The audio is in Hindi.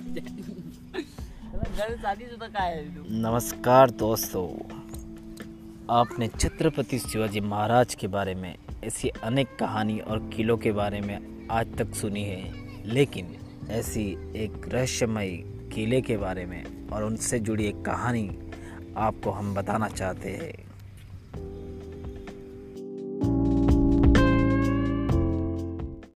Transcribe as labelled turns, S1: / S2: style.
S1: नमस्कार दोस्तों, आपने छत्रपति शिवाजी महाराज के बारे में ऐसी अनेक कहानी और किलों के बारे में आज तक सुनी है, लेकिन ऐसी एक रहस्यमय किले के बारे में और उनसे जुड़ी एक कहानी आपको हम बताना चाहते हैं।